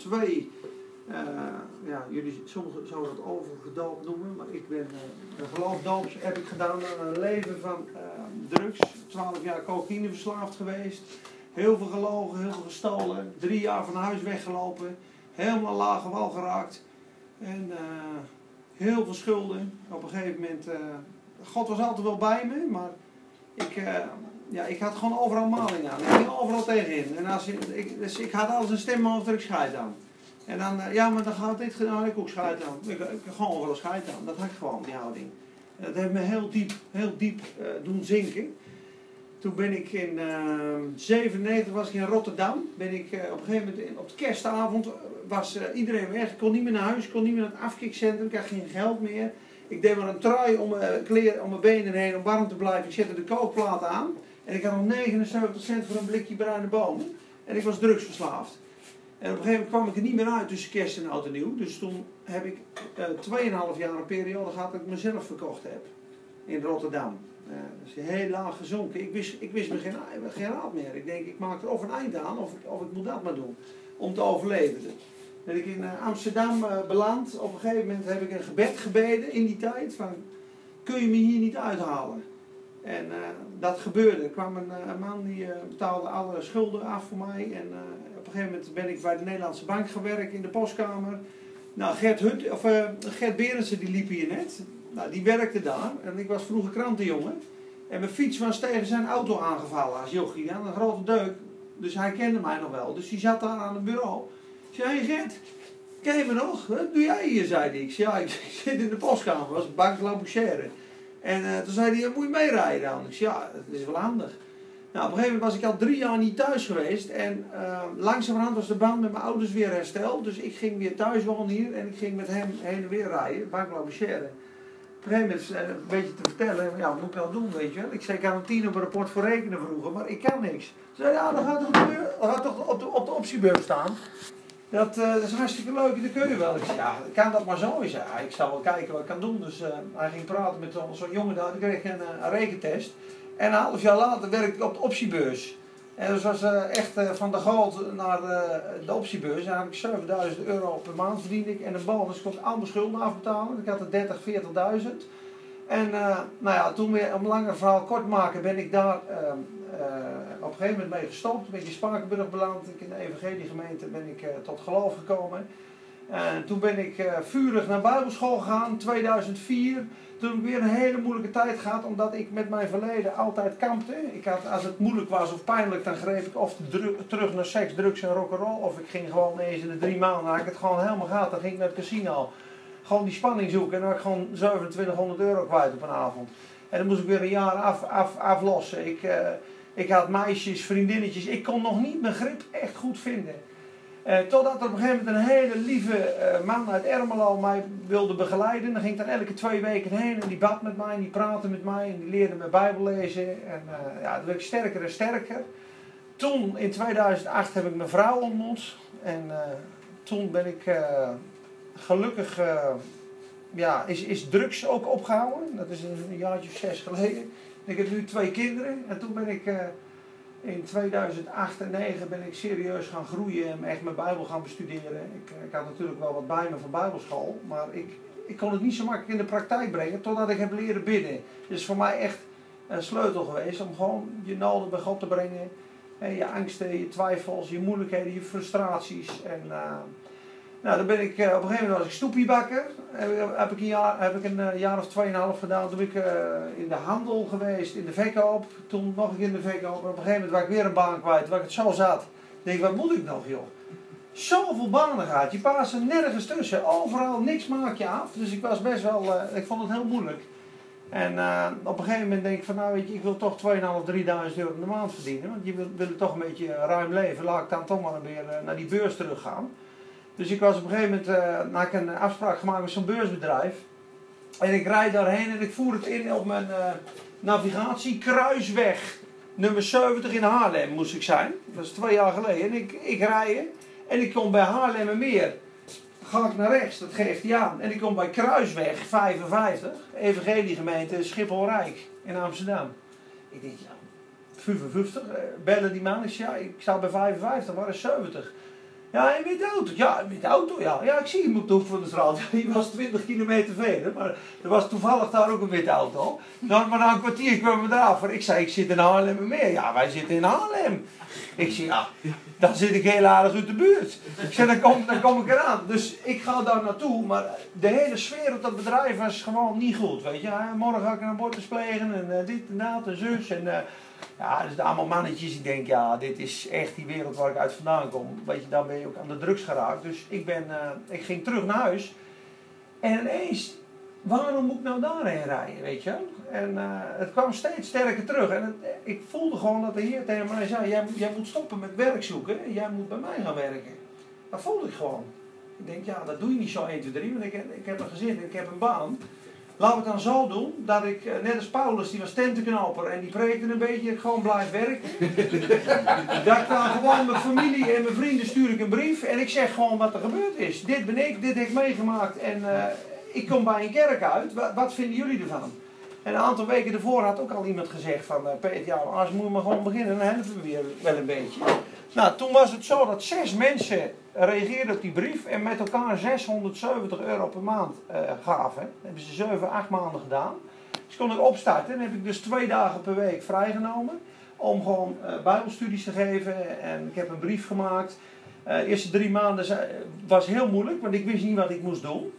2002, uh, ja, jullie sommigen zouden dat overgedoopt noemen, maar ik ben uh, een geloofdoops heb ik gedaan aan een leven van drugs. 12 jaar cocaïne verslaafd geweest, heel veel gelogen, heel veel gestolen, drie jaar van huis weggelopen, helemaal lage wal geraakt en heel veel schulden. Op een gegeven moment, God was altijd wel bij me, maar ik ja, ik had gewoon overal maling aan. Ik ging overal tegenin. En als ik, dus ik had alles een stem over ik scheid aan. En dan, eh, ja, maar dan gaat dit gedaan, ik ook scheid aan. Ik, ik gewoon overal scheid aan. Dat had ik gewoon, die houding. Dat heeft me heel diep, heel diep uh, doen zinken. Toen ben ik in uh, ehm, 97 was ik in Rotterdam. Ben ik uh, op een gegeven moment op de kerstavond was iedereen weg. Ik kon niet meer naar huis, ik kon niet meer naar het afkikcentrum. Ik had geen geld meer. Ik deed maar een trui om mijn kleren, om mijn benen heen om warm te blijven. Ik zette de kookplaat aan. En ik had nog 79 cent voor een blikje bruine bomen. En ik was drugsverslaafd. En op een gegeven moment kwam ik er niet meer uit tussen kerst en oud en nieuw. Dus toen heb ik uh, eh, 2,5 jaar een periode gehad dat ik mezelf verkocht heb. In Rotterdam. Uh, is heel laag gezonken. Ik wist, ik wist me geen, geen raad meer. Ik denk, ik maak er of een eind aan of, of ik moet dat maar doen. Om te overleven. Ben ik in uh, Amsterdam beland. Op een gegeven moment heb ik een gebed gebeden in die tijd. Van, kun je me hier niet uithalen? En uh, dat gebeurde. Er kwam een, een man die uh, betaalde alle schulden af voor mij. En op een gegeven moment ben ik bij de Nederlandse Bank gewerkt in de postkamer. Nou, Gert, Hut, of, Gert Berendsen die liep hier net. Nou, die werkte daar. En ik was vroeger krantenjongen. En mijn fiets was tegen zijn auto aangevallen als jochie. Aan een grote deuk. Dus hij kende mij nog wel. Dus die zat daar aan het bureau. Ik zei, Gert, ken je me nog? Wat doe jij hier? zei hij. Ik zei, ja, ik zit in de postkamer. Dat was Bank. En uh, toen zei hij, moet je meerijden dan? Ik zei, ja, dat is wel handig. Nou, op een gegeven moment was ik al drie jaar niet thuis geweest. En uh, langzamerhand was de band met mijn ouders weer hersteld. Dus ik ging weer thuis wonen hier. En ik ging met hem heen en weer rijden. Bank Op een gegeven moment uh, een beetje te vertellen. Ja, wat moet ik nou doen, weet je Ik zei, ik een tien op een rapport voor rekenen vroegen. Maar ik kan niks. Ze zei, ja, dan gaat het, gaat toch op de, op de optiebeurs staan. Dat, uh, dat is hartstikke leuk, dat kun je wel. Ik zei, ja, kan dat maar zo? Ik zei, ja, ik zal wel kijken wat ik kan doen. Dus uh, hij ging praten met zo'n zo jongen daar, die kreeg een, een, rekentest. En een half jaar later werkte ik op de optiebeurs. En dus was echt van de goud naar de optiebeurs. En heb ik 7000 euro per maand verdiende ik. En een bonus, ik kon al mijn schulden afbetalen. Ik had er 30, 40.000. En nou ja, toen weer, om langer verhaal kort maken, ben ik daar ehm, op een gegeven moment mee gestopt. Ik in Spakenburg beland. Ik in de evangeliegemeente ben ik uh, tot geloof gekomen. En toen ben ik vurig naar Bijbelschool gegaan, 2004. Toen heb ik weer een hele moeilijke tijd gehad, omdat ik met mijn verleden altijd kampte. Ik had, als het moeilijk was of pijnlijk, dan greep ik of terug naar seks, drugs en rock'n'roll. Of ik ging gewoon eens in de drie maanden, had ik het gewoon helemaal gehad. Dan ging ik naar het casino. Gewoon die spanning zoeken en dan had ik gewoon 2700 euro kwijt op een avond. En dan moest ik weer een jaar af, af, aflossen. Ik, ik had meisjes, vriendinnetjes. Ik kon nog niet mijn grip echt goed vinden. Uh, totdat er op een gegeven moment een hele lieve uh, man uit Ermelo mij wilde begeleiden. Dan ging ik dan elke twee weken heen en die bad met mij en die praatte met mij en die leerde me Bijbel lezen. En uh, ja, dan werd sterker en sterker. Toen, in 2008, heb ik mijn vrouw ontmoet. En toen ben ik gelukkig, ja, is, is drugs ook opgehouden. Dat is een, een jaartje of zes geleden. Ik heb nu twee kinderen en toen ben ik uh, in 2008 en 2009 ben ik serieus gaan groeien en echt mijn Bijbel gaan bestuderen. Ik, eh, ik had natuurlijk wel wat bij me van Bijbelschool, maar ik, ik kon het niet zo makkelijk in de praktijk brengen totdat ik heb leren bidden. Is voor mij echt een sleutel geweest om gewoon je noden bij God te brengen. En je angsten, je twijfels, je moeilijkheden, je frustraties. En, uh, nou, dan ben ik, uh, op een gegeven moment was ik stoepiebakker. Heb, heb ik een jaar, heb ik een uh, jaar of tweeënhalf gedaan. Toen ben ik uh, in de handel geweest, in de verkoop. Toen nog in de verkoop. En op een gegeven moment was ik weer een baan kwijt, waar ik het zo zat. Ik denk, wat moet ik nog joh? Zoveel banen gaat. Je paast er nergens tussen. Overal, niks maak je af. Dus ik was best wel, ik vond het heel moeilijk. En op een gegeven moment denk ik van, nou weet je, ik wil toch 2.500, 3.000 euro in de maand verdienen. Want je wil, wil toch een beetje ruim leven. Laat ik dan toch maar weer naar die beurs terug gaan. Dus ik was op een gegeven moment, uh, een afspraak gemaakt met zo'n beursbedrijf. En ik rijd daarheen en ik voer het in op mijn uh, navigatie. Kruisweg nummer 70 in Haarlem moest ik zijn. Dat is twee jaar geleden. En ik, ik en ik kom bij Haarlemmermeer. Ga ik naar rechts, dat geeft hij aan. En ik kom bij Kruisweg 55, Evangeliegemeente Schiphol-Rijk in Amsterdam. Ik denk, ja, 55, uh, bellen die man. Ik, ja, ik sta bij 55, waar is 70? Ja, een witte auto. Ja, een witte auto, ja. Ja, ik zie hem op de hoek van de straat. Die was 20 kilometer verder, maar er was toevallig daar ook een witte auto. Maar na een kwartier kwamen we erachter. Ik zei, ik zit in Haarlem meer. Ja, wij zitten in Haarlem. Ik zei, ja, dan zit ik heel aardig uit de buurt. Ik zei, dan kom, dan kom ik eraan. Dus ik ga daar naartoe, maar de hele sfeer op dat bedrijf was gewoon niet goed. Weet je, morgen ga ik een abortus plegen en uh, dit en dat en zus. En, uh, ja, dus allemaal mannetjes. Ik denk, ja, dit is echt die wereld waar ik uit vandaan kom. Weet je, dan ben je ook aan de drugs geraakt. Dus ik, ben, uh, ik ging terug naar huis. En ineens, waarom moet ik nou daarheen rijden, weet je? En uh, het kwam steeds sterker terug. En ik voelde gewoon dat de Heer tegen mij zei: jij, jij moet stoppen met werk zoeken. Jij moet bij mij gaan werken. Dat voelde ik gewoon. Ik denk, ja, dat doe je niet zo 1, 2, 3. Want ik, ik heb een gezin, ik heb een baan. We het dan zo doen dat ik, net als Paulus, die was tentenknoper en die preekte een beetje, gewoon blijf werken. dat ik dan gewoon mijn familie en mijn vrienden stuur ik een brief en ik zeg gewoon wat er gebeurd is. Dit ben ik, dit heb ik meegemaakt en uh, ik kom bij een kerk uit. Wat, wat, vinden jullie ervan? En een aantal weken ervoor had ook al iemand gezegd van, uh, Peter, ja, als moet je maar gewoon beginnen, dan helpen we weer wel een beetje. Nou, toen was het zo dat zes mensen reageerden op die brief en met elkaar 670 euro per maand uh, gaven. Dat hebben ze 7, 8 maanden gedaan. Dus kon ik opstarten en heb ik dus twee dagen per week vrijgenomen om gewoon uh, bijbelstudies te geven. En ik heb een brief gemaakt. Uh, de eerste drie maanden was heel moeilijk, want ik wist niet wat ik moest doen.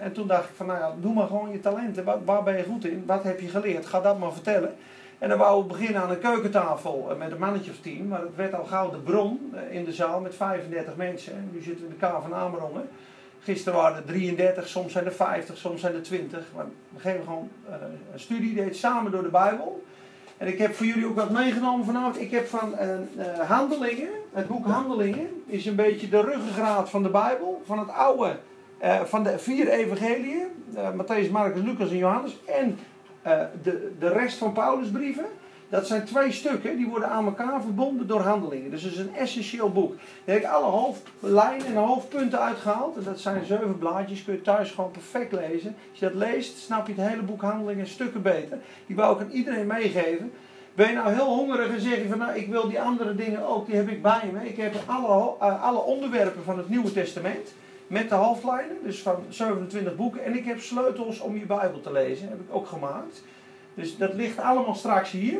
en toen dacht ik van, nou ja, doe maar gewoon je talenten. Waar ben je goed in? Wat heb je geleerd? Ga dat maar vertellen. En dan wou we beginnen aan een keukentafel met een mannetje of tien. Maar het werd al gauw de bron in de zaal met 35 mensen. En nu zitten we in de K van Amerongen. Gisteren waren er 33, soms zijn er 50, soms zijn er 20. Maar we geven gewoon uh, een studie, deed samen door de Bijbel. En ik heb voor jullie ook wat meegenomen vanavond. Ik heb van uh, uh, Handelingen, het boek Handelingen, is een beetje de ruggengraat van de Bijbel. Van het oude, van de vier evangeliën. Matthäus, Marcus, Lucas en Johannes. En uh, de, de rest van Paulusbrieven, dat zijn twee stukken, die worden aan elkaar verbonden door handelingen. Dus het is een essentieel boek. Daar heb ik alle hoofdlijnen en hoofdpunten uitgehaald. En dat zijn zeven blaadjes, kun je thuis gewoon perfect lezen. Als je dat leest, snap je het hele boek handelingen stukken beter. Die wou ik aan iedereen meegeven. Ben je nou heel hongerig en zeg je van nou ik wil die andere dingen ook, die heb ik bij me. Ik heb alle, uh, alle onderwerpen van het Nieuwe Testament met de hoofdlijnen, dus van 27 boeken. En ik heb sleutels om je Bijbel te lezen, heb ik ook gemaakt. Dus dat ligt allemaal straks hier.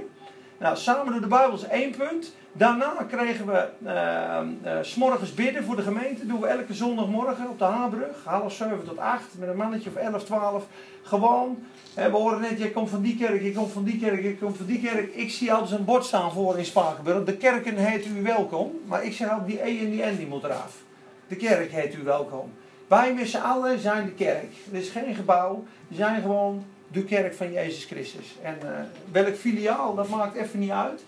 Nou, samen door de Bijbel is één punt. Daarna kregen we uh, uh, s'morgens bidden voor de gemeente. doen we elke zondagmorgen op de Haarbrug. Half 7 tot 8 met een mannetje of 11, 12. Gewoon. we horen net, je komt van die kerk, je komt van die kerk, je komt van die kerk. Ik zie altijd een bord staan voor in Spakenburg. De kerken heet u welkom. Maar ik zeg altijd, die E en die N die moet eraf. De kerk heet u welkom. Wij met z'n allen zijn de kerk. Er is geen gebouw. We zijn gewoon de kerk van Jezus Christus. En uh, welk filiaal, dat maakt even niet uit.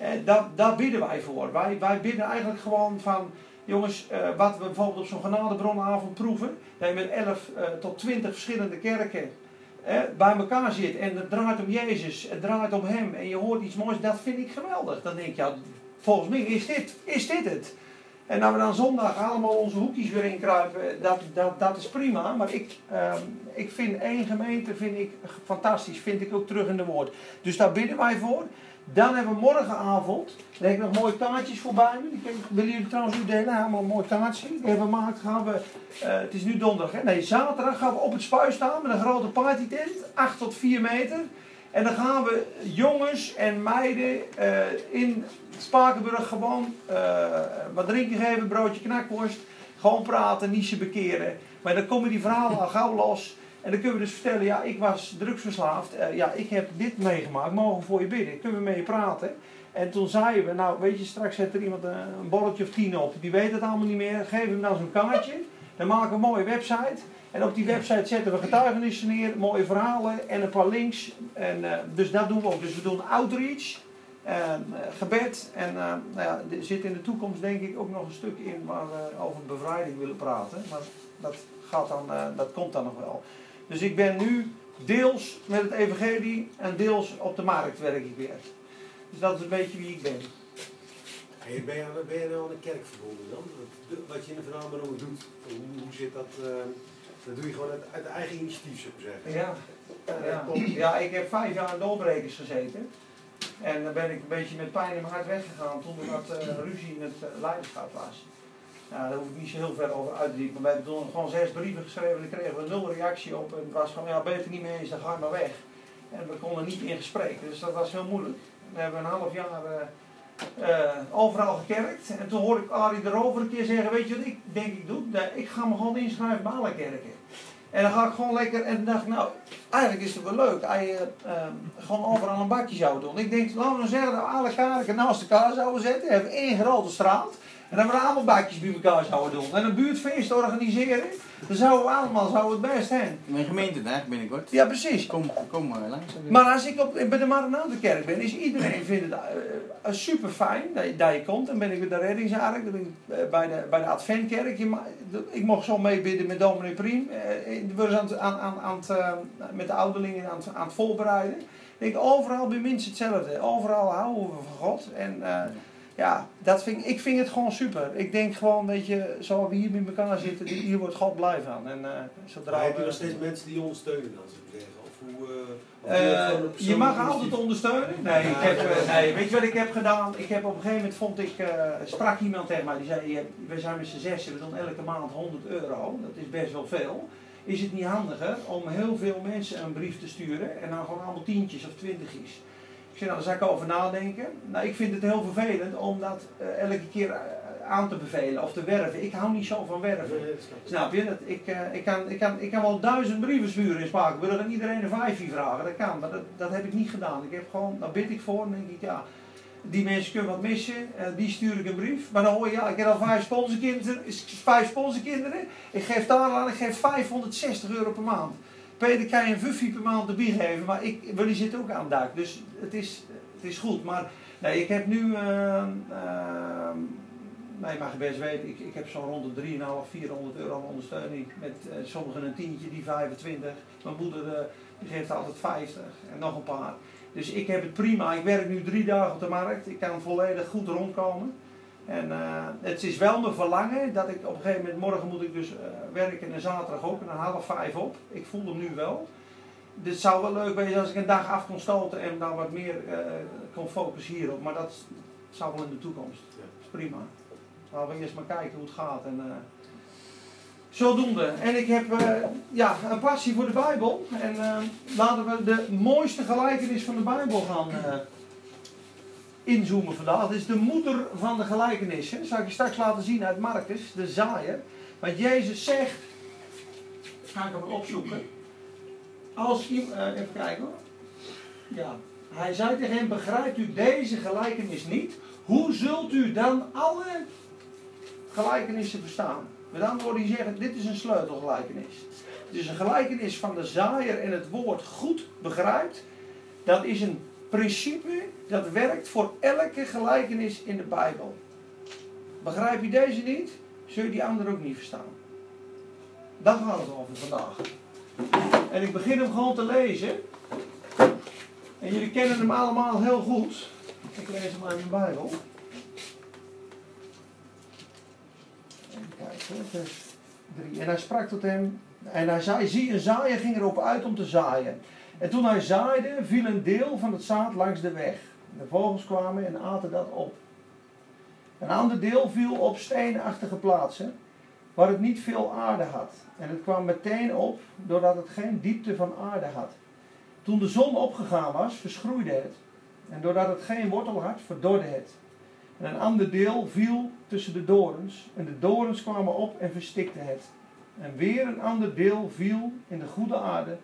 Uh, daar, daar bidden wij voor. Wij, wij bidden eigenlijk gewoon van... Jongens, uh, wat we bijvoorbeeld op zo'n genadebronavond proeven... dat je met 11 tot 20 verschillende kerken bij elkaar zit... en het draait om Jezus, het draait om Hem... en je hoort iets moois, dat vind ik geweldig. Dan denk je, ja, volgens mij is dit, is dit het. En dat we dan zondag allemaal onze hoekjes weer inkruipen, dat, dat, dat is prima. Maar ik, um, ik vind één gemeente vind ik fantastisch, vind ik ook terug in de woord. Dus daar bidden wij voor. Dan hebben we morgenavond, heb ik nog mooie kaartjes voorbij me. Willen jullie trouwens u delen, helemaal een mooi kaartje. Die hebben we gemaakt, gaan we, het is nu donderdag, hè? nee zaterdag gaan we op het spuis staan met een grote partytent, 8 tot 4 meter. En dan gaan we jongens en meiden uh, in Spakenburg gewoon uh, wat drinken geven, broodje knakworst. Gewoon praten, niet ze bekeren. Maar dan komen die verhalen al gauw los. En dan kunnen we dus vertellen, ja, ik was drugsverslaafd. Uh, ja, ik heb dit meegemaakt. Mogen voor je bidden. Kunnen we mee praten. En toen zeiden we, nou weet je, straks zet er iemand een, een bolletje of tien op. Die weet het allemaal niet meer. Geef hem dan zo'n kaartje. Dan maken we een mooie website. En op die website zetten we getuigenissen neer, mooie verhalen en een paar links. En, uh, dus dat doen we ook. Dus we doen outreach, uh, gebed. En uh, nou ja, er zit in de toekomst denk ik ook nog een stuk in waar we over bevrijding willen praten. Maar dat, gaat dan, dat komt dan nog wel. Dus ik ben nu deels met het evangelie en deels op de markt werk ik weer. Dus dat is een beetje wie ik ben. Hey, ben, je, ben je nou aan de kerk verbonden dan? Wat je in de verandering doet, hoe, hoe zit dat... Dat doe je gewoon uit, uit eigen initiatief, zou ik zeggen. Ja. Ja. ja, ik heb vijf jaar in doorbrekers gezeten. En dan ben ik een beetje met pijn in mijn hart weggegaan toen er wat uh, ruzie in het uh, leiderschap was. Ja, daar hoef ik niet zo heel ver over uit te diepen. Maar we hebben toen gewoon zes brieven geschreven en daar kregen we nul reactie op. En het was van, ja, ben je het er niet mee eens, dan ga maar weg. En we konden niet in gesprek, dus dat was heel moeilijk. We hebben een half jaar eh, eh, overal gekerkt. En toen hoorde ik Arie erover een keer zeggen, weet je wat ik denk ik doe? Ik ga me gewoon inschrijven bij alle kerken. En dan ga ik gewoon lekker, en dacht ik, nou, eigenlijk is het wel leuk. Als je ehm, gewoon overal een bakje zou doen. Ik denk, laten we zeggen dat we alle kerken naast elkaar zouden zetten. Hebben één grote straat. En dan we allemaal bij elkaar zouden doen. En een buurtfeest organiseren. Dan zouden we allemaal zouden het best zijn. Mijn gemeente daar binnenkort. Ja, precies. Kom, kom eh, langs. Maar als ik op, bij de Maranatha-kerk ben, is iedereen vindt het uh, super fijn dat je, dat je komt. Dan ben ik bij de reddingsark, bij de, bij de Adventkerk. Je, ik mocht zo meebidden met dominee Priem. We zijn aan, aan, aan het, met de ouderlingen aan het, aan het voorbereiden. Ik denk, overal bij mensen hetzelfde. Overal houden we van God. En ja, dat vind, ik vind het gewoon super. Ik denk gewoon, weet je, zoals we hier met elkaar zitten, hier wordt God blij van. En, uh, zodra maar heb je nog steeds mensen die ondersteunen dan, zou ik zeggen? Of hoe, uh, of uh, je mag altijd ondersteunen. Nee, ik heb, nee, weet je wat ik heb gedaan? Ik heb op een gegeven moment vond ik, sprak iemand tegen mij, die zei, we zijn met z'n zessen, we doen elke maand 100 euro. Dat is best wel veel. Is het niet handiger om heel veel mensen een brief te sturen en dan gewoon allemaal tientjes of twintigjes? Ik zei, nou, daar zou ik over nadenken. Nou, ik vind het heel vervelend om dat uh, elke keer aan te bevelen of te werven. Ik hou niet zo van werven. Snap je? Dat, ik, uh, ik, kan, ik, kan, ik kan wel duizend brieven sturen in Spakenburg en iedereen een vijfje vragen. Dat kan, maar dat, dat heb ik niet gedaan. Ik heb gewoon, daar bid ik voor en denk ik, ja, die mensen kunnen wat missen, uh, die stuur ik een brief. Maar dan hoor je, ja, ik heb al vijf sponsorkinderen, vijf sponsorkinderen. Ik geef daar aan, ik geef 560 euro per maand. Peter kan je een fuffie per maand erbij geven, maar ik, jullie zitten ook aan het dak. Dus het is, het is goed. Maar nee, ik heb nu, uh, uh, nee, mag je best weten, ik, ik heb zo'n rond de 3,5, 400 euro aan ondersteuning. Met uh, sommigen een tientje, die 25. Mijn moeder uh, die geeft altijd 50 en nog een paar. Dus ik heb het prima. Ik werk nu drie dagen op de markt. Ik kan volledig goed rondkomen. En uh, het is wel mijn verlangen dat ik op een gegeven moment, morgen moet ik dus uh, werken en zaterdag ook, en dan half vijf op. Ik voel hem nu wel. Dit zou wel leuk zijn als ik een dag af kon stoten en dan wat meer uh, kon focussen hierop. Maar dat zou wel in de toekomst. Ja. Dat is prima. Laten we eerst maar kijken hoe het gaat. En, zodoende. En ik heb ja, een passie voor de Bijbel. En laten we de mooiste gelijkenis van de Bijbel gaan inzoomen vandaag. Dat is de moeder van de gelijkenissen. Dat zal ik je straks laten zien uit Marcus, de zaaier. Want Jezus zegt, ga ik hem opzoeken. Als iemand, uh, even kijken hoor. Ja, hij zei tegen hem, begrijpt u deze gelijkenis niet? Hoe zult u dan alle gelijkenissen verstaan? Met andere woorden, die zeggen, dit is een sleutelgelijkenis. Het is een gelijkenis van de zaaier en het woord goed begrijpt. Dat is een principe dat werkt voor elke gelijkenis in de Bijbel. Begrijp je deze niet, zul je die andere ook niet verstaan. Daar gaat het over vandaag. En ik begin hem gewoon te lezen. En jullie kennen hem allemaal heel goed. Ik lees hem uit mijn Bijbel. Even kijken, vers 3. En hij sprak tot hem. En hij zei: Zie, een zaaier ging erop uit om te zaaien. En toen hij zaaide, viel een deel van het zaad langs de weg. De vogels kwamen en aten dat op. Een ander deel viel op steenachtige plaatsen, waar het niet veel aarde had. En het kwam meteen op, doordat het geen diepte van aarde had. Toen de zon opgegaan was, verschroeide het. En doordat het geen wortel had, verdorde het. En een ander deel viel tussen de dorens. En de dorens kwamen op en verstikten het. En weer een ander deel viel in de goede aarde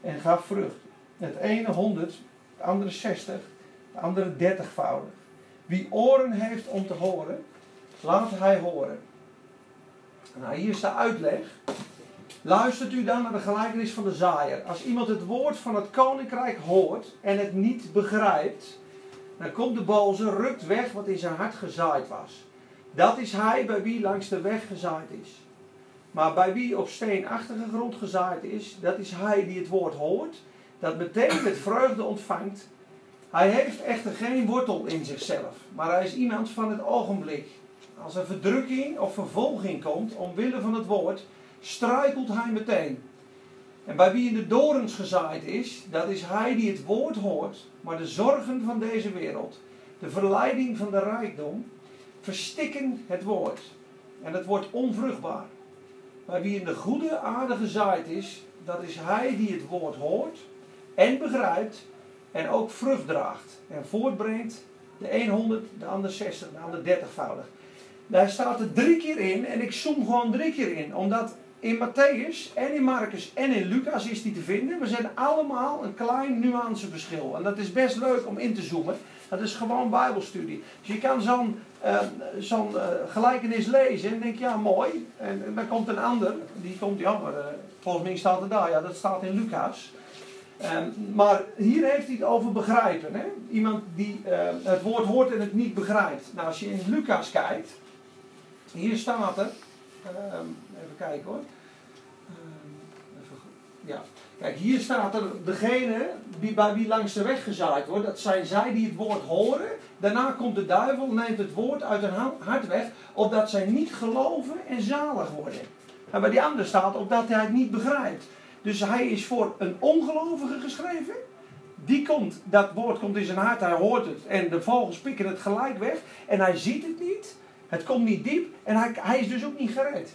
en gaf vrucht. Het ene honderd, het andere zestig, de andere dertigvoudig. Wie oren heeft om te horen, laat hij horen. Nou, hier is de uitleg. Luistert u dan naar de gelijkenis van de zaaier. Als iemand het woord van het koninkrijk hoort en het niet begrijpt, dan komt de boze, rukt weg wat in zijn hart gezaaid was. Dat is hij bij wie langs de weg gezaaid is. Maar bij wie op steenachtige grond gezaaid is, dat is hij die het woord hoort, dat meteen met vreugde ontvangt. Hij heeft echter geen wortel in zichzelf, maar hij is iemand van het ogenblik. Als er verdrukking of vervolging komt omwille van het woord, struikelt hij meteen. En bij wie in de dorens gezaaid is, dat is hij die het woord hoort, maar de zorgen van deze wereld, de verleiding van de rijkdom, verstikken het woord En het wordt onvruchtbaar. Maar wie in de goede aarde gezaaid is, dat is hij die het woord hoort en begrijpt en ook vrucht draagt. En voortbrengt de 100, de ander 60, de ander 30voudig. Daar staat er drie keer in en ik zoom gewoon drie keer in. Omdat in Matthäus en in Marcus en in Lucas is die te vinden. We zijn allemaal een klein nuanceverschil. En dat is best leuk om in te zoomen. Dat is gewoon bijbelstudie. Dus je kan zo'n zo'n uh, gelijkenis lezen en denk ja mooi. En, dan komt een ander, die komt, ja maar uh, volgens mij staat het daar. Ja dat staat in Lucas. Um, maar hier heeft hij het over begrijpen. Hè? Iemand die het woord hoort en het niet begrijpt. Nou als je in Lucas kijkt. Hier staat er. Even kijken hoor. Ja. Kijk, hier staat er degene die, bij wie langs de weg gezaaid wordt. Dat zijn zij die het woord horen. Daarna komt de duivel, neemt het woord uit hun hart weg. Opdat zij niet geloven en zalig worden. En bij die andere staat opdat hij het niet begrijpt. Dus hij is voor een ongelovige geschreven. Die komt, dat woord komt in zijn hart, hij hoort het. En de vogels pikken het gelijk weg. En hij ziet het niet. Het komt niet diep. En hij, hij is dus ook niet gered.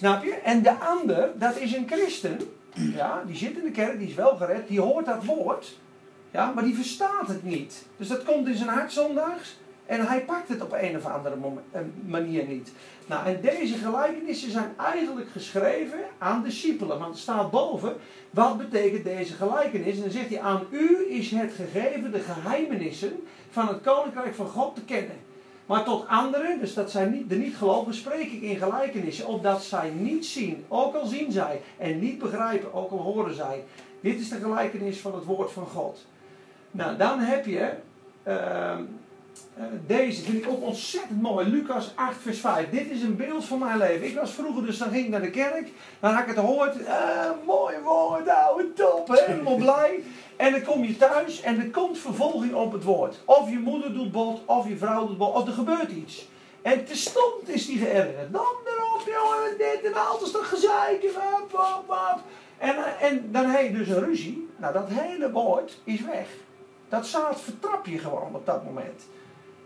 Snap je? En de ander, dat is een christen. Ja, die zit in de kerk, die is wel gered, die hoort dat woord. Ja, maar die verstaat het niet. Dus dat komt in zijn hart zondags. En hij pakt het op een of andere manier niet. Nou, en deze gelijkenissen zijn eigenlijk geschreven aan discipelen. Want er staat boven, wat betekent deze gelijkenis? En dan zegt hij, aan u is het gegeven de geheimenissen van het koninkrijk van God te kennen. Maar tot anderen, dus dat zijn niet, de niet-gelovigen, spreek ik in gelijkenissen, opdat zij niet zien, ook al zien zij, en niet begrijpen, ook al horen zij. Dit is de gelijkenis van het woord van God. Nou, dan heb je uh, uh, deze, vind ik ook ontzettend mooi, Lucas 8, vers 5. Dit is een beeld van mijn leven. Ik was vroeger, dus dan ging ik naar de kerk, dan had ik het gehoord, uh, mooi woord, ouwe top, helemaal blij. En dan kom je thuis en er komt vervolging op het woord. Of je moeder doet bot, of je vrouw doet bot, of er gebeurt iets. En terstond is die geërgerd. Dan erop, jongen, dit en dat gezeik. Wap, wap, wap. En, en dan heb je dus een ruzie. Nou, dat hele woord is weg. Dat zaad vertrap je gewoon op dat moment.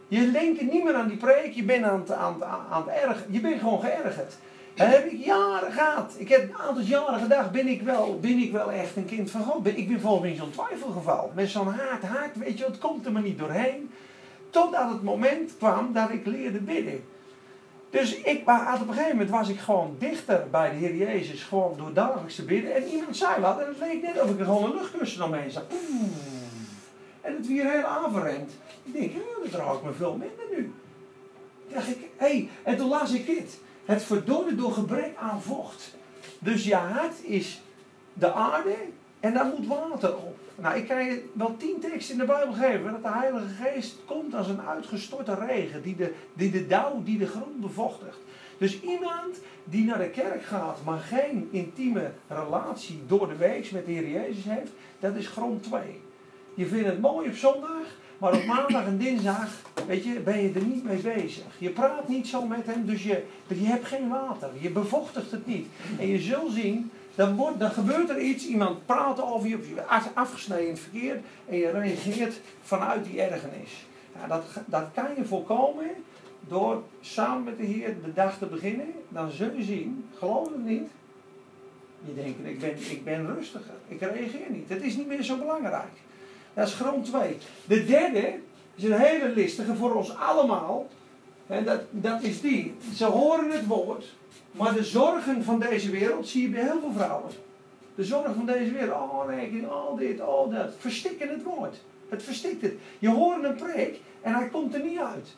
Je denkt niet meer aan die preek, je bent aan het, aan, aan het erg, je bent gewoon geërgerd. Heb ik jaren gehad. Ik heb een aantal jaren gedacht, ben ik wel, ben ik wel echt een kind van God? Ik ben volgens mij zo'n twijfelgeval. Met zo'n haat, haat, weet je, het komt er maar niet doorheen. Totdat het moment kwam dat ik leerde bidden. Dus ik, op een gegeven moment was ik gewoon dichter bij de Heer Jezus, gewoon door dagelijks te bidden. En iemand zei wat, en het leek net of ik er gewoon een luchtkussen omheen zag. En het weer heel aanverremd. Ik denk, ja, dat ik me veel minder nu. Dacht ik, hé, hey. en toen las ik dit. Het verdorde door gebrek aan vocht. Dus je hart is de aarde en daar moet water op. Nou, ik kan je wel tien teksten in de Bijbel geven dat de Heilige Geest komt als een uitgestorte regen die de, die de dauw, die de grond bevochtigt. Dus iemand die naar de kerk gaat, maar geen intieme relatie door de week met de Heer Jezus heeft, dat is grond 2. Je vindt het mooi op zondag, maar op maandag en dinsdag, weet je, ben je er niet mee bezig. Je praat niet zo met hem, dus je, je hebt geen water. Je bevochtigt het niet. En je zult zien, dan, wordt, dan gebeurt er iets, iemand praat over je, je afgesneden in het verkeer, en je reageert vanuit die ergernis. Nou, dat, dat kan je voorkomen door samen met de Heer de dag te beginnen. Dan zul je zien, geloof het niet, je denkt, ik ben, ik ben rustiger, ik reageer niet. Het is niet meer zo belangrijk. Dat is grond 2. De derde is een hele listige voor ons allemaal. En dat, dat is die. Ze horen het woord, maar de zorgen van deze wereld zie je bij heel veel vrouwen. De zorgen van deze wereld, oh nee, al dit, al dat, verstikken het woord. Het verstikt het. Je hoort een preek en hij komt er niet uit.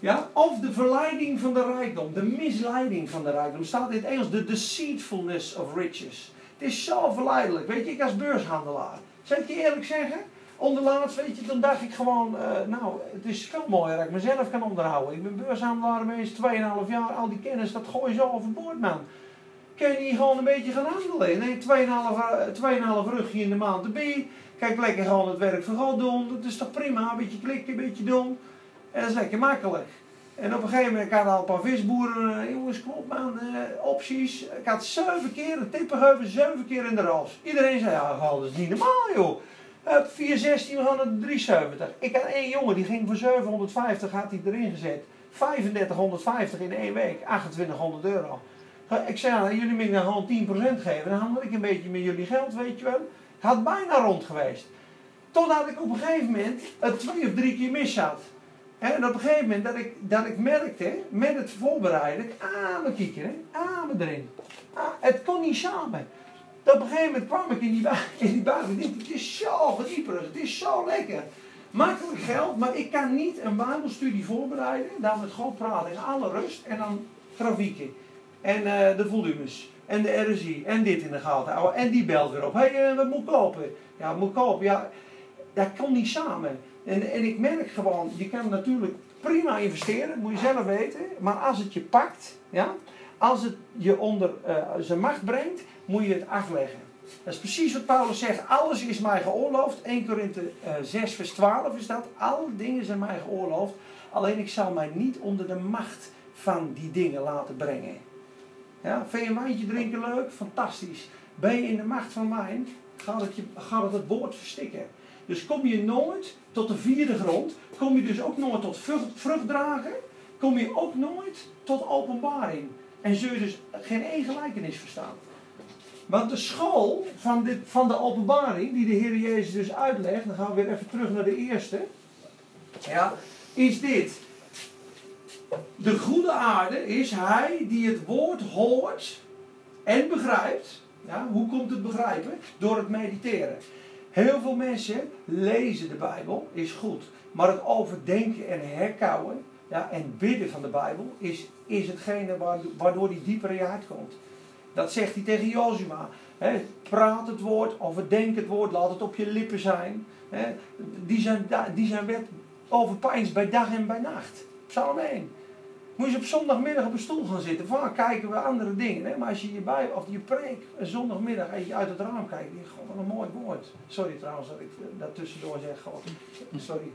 Ja? Of de verleiding van de rijkdom, de misleiding van de rijkdom. Staat in het Engels, de deceitfulness of riches. Het is zo verleidelijk. Weet je, ik als beurshandelaar. Zal ik je eerlijk zeggen? Onderlaatst, weet je, dan dacht ik gewoon, uh, nou, het is veel mooier dat ik mezelf kan onderhouden. Ik ben beurshandelaar geweest, 2,5 jaar, al die kennis, dat gooi je zo overboord, man. Kun je niet gewoon een beetje gaan handelen? Nee, 2,5 rugje in de maand erbij. Kijk, lekker gewoon het werk van God doen. Dat is toch prima? Een beetje klikken, een beetje doen. En dat is lekker makkelijk. En op een gegeven moment, ik had al een paar visboeren, uh, jongens, op man, opties. Ik had zeven keer een tippenheuvel, zeven keer in de ras. Iedereen zei, ja, dat is niet normaal joh. Up 416, we gaan naar 370. Ik had één jongen, die ging voor 750, had hij erin gezet. 3550 in één week, 2800 euro. Ik zei, nou, jullie moeten nou gewoon 10% geven, dan handel ik een beetje met jullie geld, weet je wel. Het had bijna rond geweest. Totdat ik op een gegeven moment het twee of drie keer mis had. En op een gegeven moment dat ik, dat ik merkte, met het voorbereiden, aan me kieken, aan me erin. Ah, het kon niet samen. Op een gegeven moment kwam ik in die, in die baan en dacht, het is zo verdieperig, het is zo lekker. Makkelijk geld, maar ik kan niet een bijbelstudie voorbereiden, dan met God praten in alle rust en dan grafieken. En uh, de volumes. En de RSI. En dit in de gaten houden. En die belt weer op. Hé, hey, uh, wat kopen? Ja, moet kopen. Ja, dat kan niet samen. En, en ik merk gewoon, je kan natuurlijk prima investeren, moet je zelf weten. Maar als het je pakt, ja, als het je onder uh, zijn macht brengt, moet je het afleggen. Dat is precies wat Paulus zegt. Alles is mij geoorloofd. 1 Korinthe uh, 6 vers 12 is dat. Alle dingen zijn mij geoorloofd. Alleen ik zal mij niet onder de macht van die dingen laten brengen. Ja, vind je een wijntje drinken leuk? Fantastisch. Ben je in de macht van wijn? Gaat het, je, gaat het het woord verstikken. Dus kom je nooit tot de vierde grond. Kom je dus ook nooit tot vrucht, vruchtdragen. Kom je ook nooit tot openbaring. En zul je dus geen één gelijkenis verstaan. Want de school van, dit, van de openbaring, die de Heer Jezus dus uitlegt, dan gaan we weer even terug naar de eerste, ja, is dit. De goede aarde is hij die het woord hoort en begrijpt. Ja, hoe komt het begrijpen? Door het mediteren. Heel veel mensen lezen de Bijbel, is goed. Maar het overdenken en herkauwen ja, en bidden van de Bijbel is, is hetgene waardoor die dieper in je hart komt. Dat zegt hij tegen Jozua. praat het woord, overdenk het woord, laat het op je lippen zijn. die, zijn die zijn wet overpijns bij dag en bij nacht. Psalm 1. Moet je op zondagmiddag op een stoel gaan zitten. Vaak kijken we andere dingen. Maar als je je bij of je preek zondagmiddag en je uit het raam kijkt. denk wat een mooi woord. Sorry trouwens dat ik dat tussendoor zeg. God. Sorry.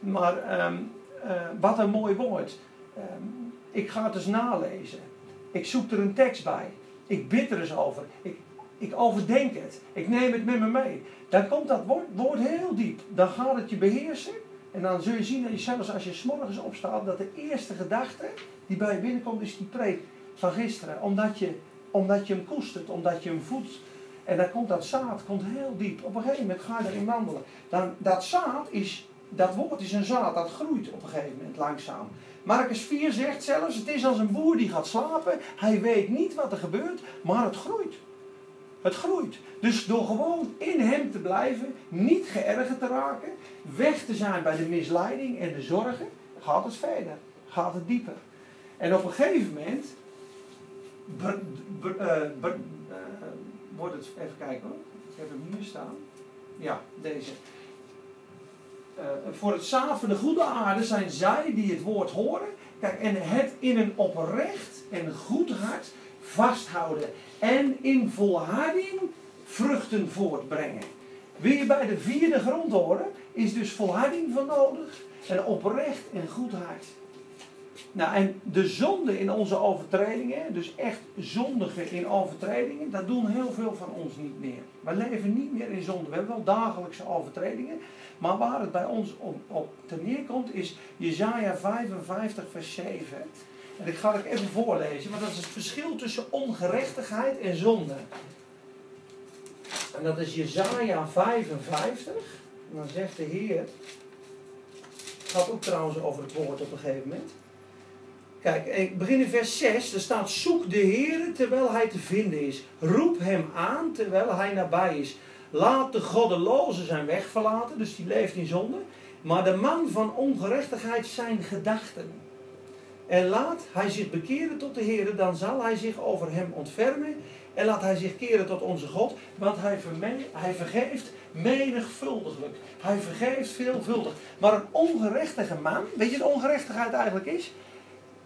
Maar um, uh, wat een mooi woord. Um, ik ga het eens nalezen. Ik zoek er een tekst bij. Ik bid er eens over. Ik, ik overdenk het. Ik neem het met me mee. Dan komt dat woord, woord heel diep. Dan gaat het je beheersen. En dan zul je zien dat je zelfs als je s'morgens opstaat, dat de eerste gedachte die bij je binnenkomt, is die preek van gisteren. Omdat je, omdat je hem koestert, omdat je hem voedt. En dan komt dat zaad komt heel diep. Op een gegeven moment ga je erin wandelen. Dan, dat zaad is, dat woord is een zaad, dat groeit op een gegeven moment langzaam. Marcus 4 zegt zelfs, het is als een boer die gaat slapen. Hij weet niet wat er gebeurt, maar het groeit. Het groeit. Dus door gewoon in hem te blijven, niet geërgerd te raken, weg te zijn bij de misleiding en de zorgen, gaat het verder. Gaat het dieper. En op een gegeven moment uh, wordt het, even kijken hoor, ik heb hem hier staan. Ja, deze. Uh, voor het zaad van de goede aarde zijn zij die het woord horen. Kijk, en het in een oprecht en goed hart vasthouden. En in volharding vruchten voortbrengen. Wil je bij de vierde grond horen, is dus volharding van nodig. En oprecht en goed hart. Nou, en de zonde in onze overtredingen, dus echt zondigen in overtredingen, dat doen heel veel van ons niet meer. We leven niet meer in zonde. We hebben wel dagelijkse overtredingen, maar waar het bij ons op, op ten neerkomt is Jezaja 55 vers 7. En ik ga het even voorlezen, want dat is het verschil tussen ongerechtigheid en zonde. En dat is Jezaja 55. En dan zegt de Heer, het gaat ook trouwens over het woord op een gegeven moment. Kijk, ik begin in vers 6. Er staat: Zoek de Heer terwijl hij te vinden is. Roep hem aan terwijl hij nabij is. Laat de goddeloze zijn weg verlaten, dus die leeft in zonde. Maar de man van ongerechtigheid zijn gedachten. En laat hij zich bekeren tot de Heer, dan zal hij zich over hem ontfermen. En laat hij zich keren tot onze God, want hij, hij vergeeft menigvuldiglijk. Hij vergeeft veelvuldig. Maar een ongerechtige man, weet je wat ongerechtigheid eigenlijk is?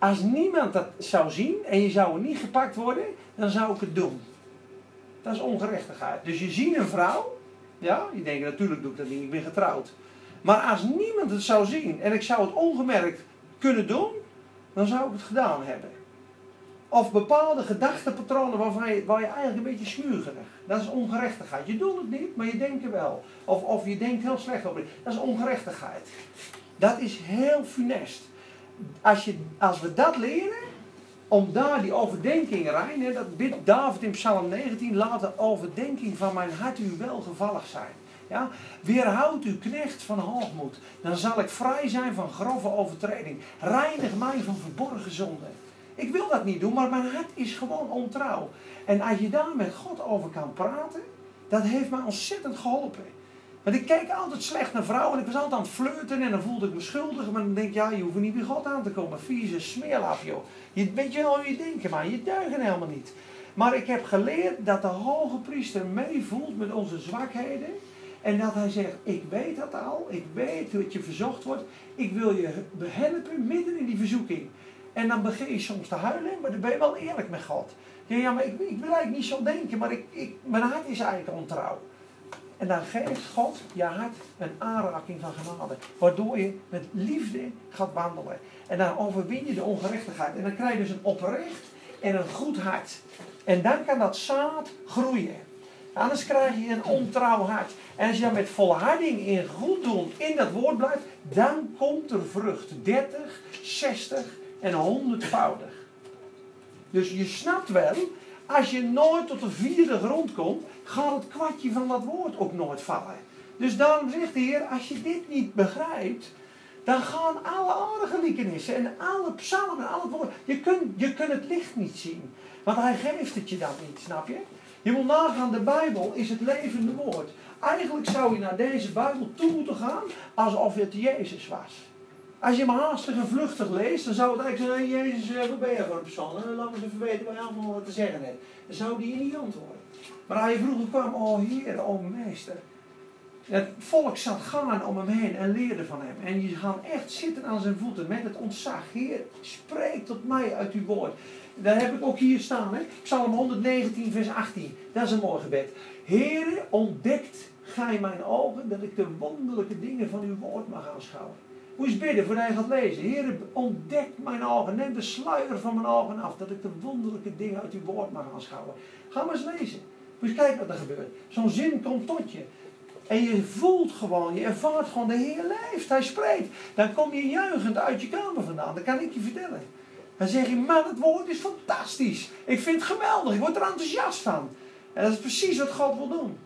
Als niemand dat zou zien en je zou er niet gepakt worden, dan zou ik het doen. Dat is ongerechtigheid. Dus je ziet een vrouw, ja, je denkt natuurlijk doe ik dat niet, ik ben getrouwd. Maar als niemand het zou zien en ik zou het ongemerkt kunnen doen, dan zou ik het gedaan hebben. Of bepaalde gedachtepatronen waarvan je, waar je eigenlijk een beetje smuugerig. Dat is ongerechtigheid. Je doet het niet, maar je denkt er wel. Of, of je denkt heel slecht over. Dat is ongerechtigheid. Dat is heel funest. Als, je, als we dat leren, om daar die overdenking rein, hè, dat bidt David in Psalm 19, laat de overdenking van mijn hart u welgevallig zijn. Ja? Weerhoud uw knecht van hoogmoed, dan zal ik vrij zijn van grove overtreding. Reinig mij van verborgen zonden. Ik wil dat niet doen, maar mijn hart is gewoon ontrouw. En als je daar met God over kan praten, dat heeft mij ontzettend geholpen. Want ik keek altijd slecht naar vrouwen en ik was altijd aan het flirten en dan voelde ik me schuldig. Maar dan denk ik, ja, je hoeft niet bij God aan te komen. Vieze smeerlap, joh. Je, weet je wel hoe je denkt, maar je deugen helemaal niet. Maar ik heb geleerd dat de hoge priester meevoelt met onze zwakheden. En dat hij zegt, ik weet dat al, ik weet dat je verzocht wordt. Ik wil je helpen midden in die verzoeking. En dan begin je soms te huilen, maar dan ben je wel eerlijk met God. Ja, ja maar ik, ik wil eigenlijk niet zo denken, maar ik, mijn hart is eigenlijk ontrouw. En dan geeft God je hart een aanraking van genade. Waardoor je met liefde gaat wandelen. En dan overwin je de ongerechtigheid. En dan krijg je dus een oprecht en een goed hart. En dan kan dat zaad groeien. Anders krijg je een ontrouw hart. En als je met volharding in goed doen in dat woord blijft, dan komt er vrucht. 30, 60 en 100voudig. Dus je snapt wel, als je nooit tot de vierde grond komt, gaat het kwartje van dat woord ook nooit vallen. Dus daarom zegt de Heer, als je dit niet begrijpt, dan gaan alle aardige liekenissen en alle psalmen en al het woord, je kunt, je kunt het licht niet zien. Want hij geeft het je dan niet, snap je? Je moet nagaan, de Bijbel is het levende woord. Eigenlijk zou je naar deze Bijbel toe moeten gaan alsof het Jezus was. Als je hem haastig en vluchtig leest, dan zou het eigenlijk zijn, Jezus, eh, wat ben je voor een persoon? Laat me eens even weten wat je allemaal te zeggen hebt. Dan zou die je niet antwoorden. Maar als je vroeger kwam, oh Heer, oh Meester. Het volk zat gaan om hem heen en leerde van hem. En je gaat echt zitten aan zijn voeten met het ontzag. Heer, spreek tot mij uit uw woord. Daar heb ik ook hier staan, hè? Psalm 119, vers 18. Dat is een mooi gebed. Heere, ontdekt gij mijn ogen dat ik de wonderlijke dingen van uw woord mag aanschouwen. Je eens bidden voordat je gaat lezen. Heer, ontdek mijn ogen. Neem de sluier van mijn ogen af. Dat ik de wonderlijke dingen uit uw woord mag aanschouwen. Ga maar eens lezen. Moet je kijken wat er gebeurt. Zo'n zin komt tot je. En je voelt gewoon, je ervaart gewoon, de Heer leeft, Hij spreekt. Dan kom je juichend uit je kamer vandaan, dat kan ik je vertellen. Dan zeg je, man, het woord is fantastisch. Ik vind het geweldig, ik word er enthousiast van. En dat is precies wat God wil doen.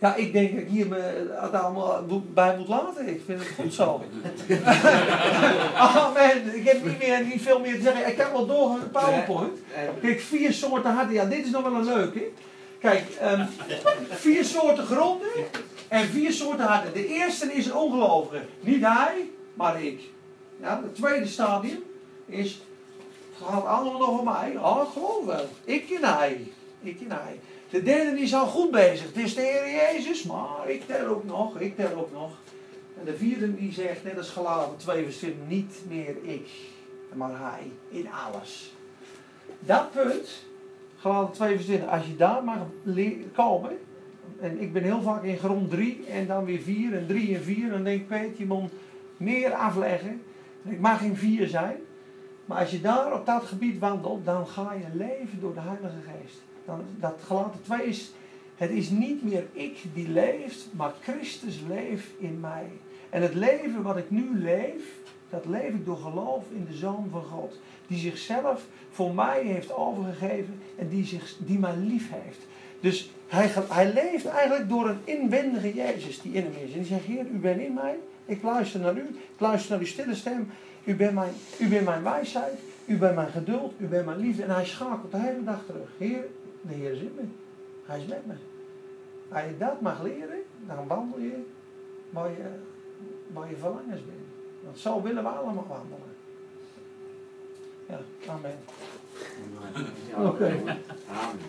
Ja, ik denk dat ik hier me het allemaal bij moet laten. Ik vind het goed zo. Amen. Ik heb niet, meer, niet veel meer te zeggen. Ik kan wel door met PowerPoint. Kijk, vier soorten harten. Ja, dit is nog wel een leuke. Kijk, um, vier soorten gronden en vier soorten harten. De eerste is een ongelovige. Niet hij, maar ik. Ja, het tweede stadium is, het gaat allemaal nog om mij. Oh, geloof wel. Ik en hij. Ik en hij. De derde is al goed bezig. Het is de Heer Jezus, maar ik tel ook nog, ik tel ook nog. En de vierde die zegt, net als Galaten 2 vers 20, niet meer ik, maar hij, in alles. Dat punt, Galaten 2 vers 20, als je daar mag komen, en ik ben heel vaak in grond 3 en dan weer 4 en 3 en 4, dan denk ik, weet je moet meer afleggen. Ik mag geen 4 zijn. Maar als je daar op dat gebied wandelt, dan ga je leven door de Heilige Geest. Dat gelaten 2 is, het is niet meer ik die leeft, maar Christus leeft in mij. En het leven wat ik nu leef, dat leef ik door geloof in de Zoon van God. Die zichzelf voor mij heeft overgegeven en die, zich, die mij lief heeft. Dus hij, hij leeft eigenlijk door een inwendige Jezus die in hem is. En die zegt, Heer, u bent in mij, ik luister naar u, ik luister naar uw stille stem. U bent mijn, u bent mijn wijsheid, u bent mijn geduld, u bent mijn liefde. En hij schakelt de hele dag terug. Heer, de Heer is in me. Hij is met me. Als je dat mag leren, dan wandel je waar je, waar je verlangens bent. Want zo willen we allemaal wandelen. Ja, amen. Oké. Okay. Amen.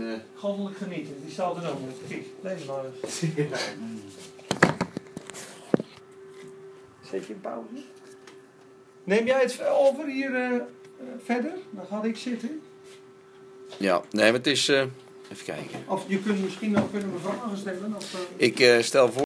Uh... Goddelijk genieten, die zal er ook. Kijk, lees maar eens. Zet je een pauze? Neem jij het over hier uh, verder? Dan ga ik zitten. Ja, nee, maar het is. Uh, even kijken. Of je kunt misschien nog kunnen we vragen stellen. Of, ik stel voor.